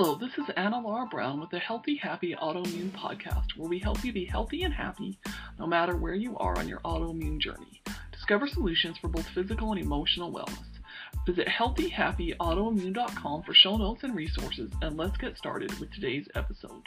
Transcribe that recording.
Hello, this is AnnaLaura Brown with the Healthy Happy Autoimmune Podcast, where we help you be healthy and happy no matter where you are on your autoimmune journey. Discover solutions for both physical and emotional wellness. Visit healthyhappyautoimmune.com for show notes and resources, and let's get started with today's episode.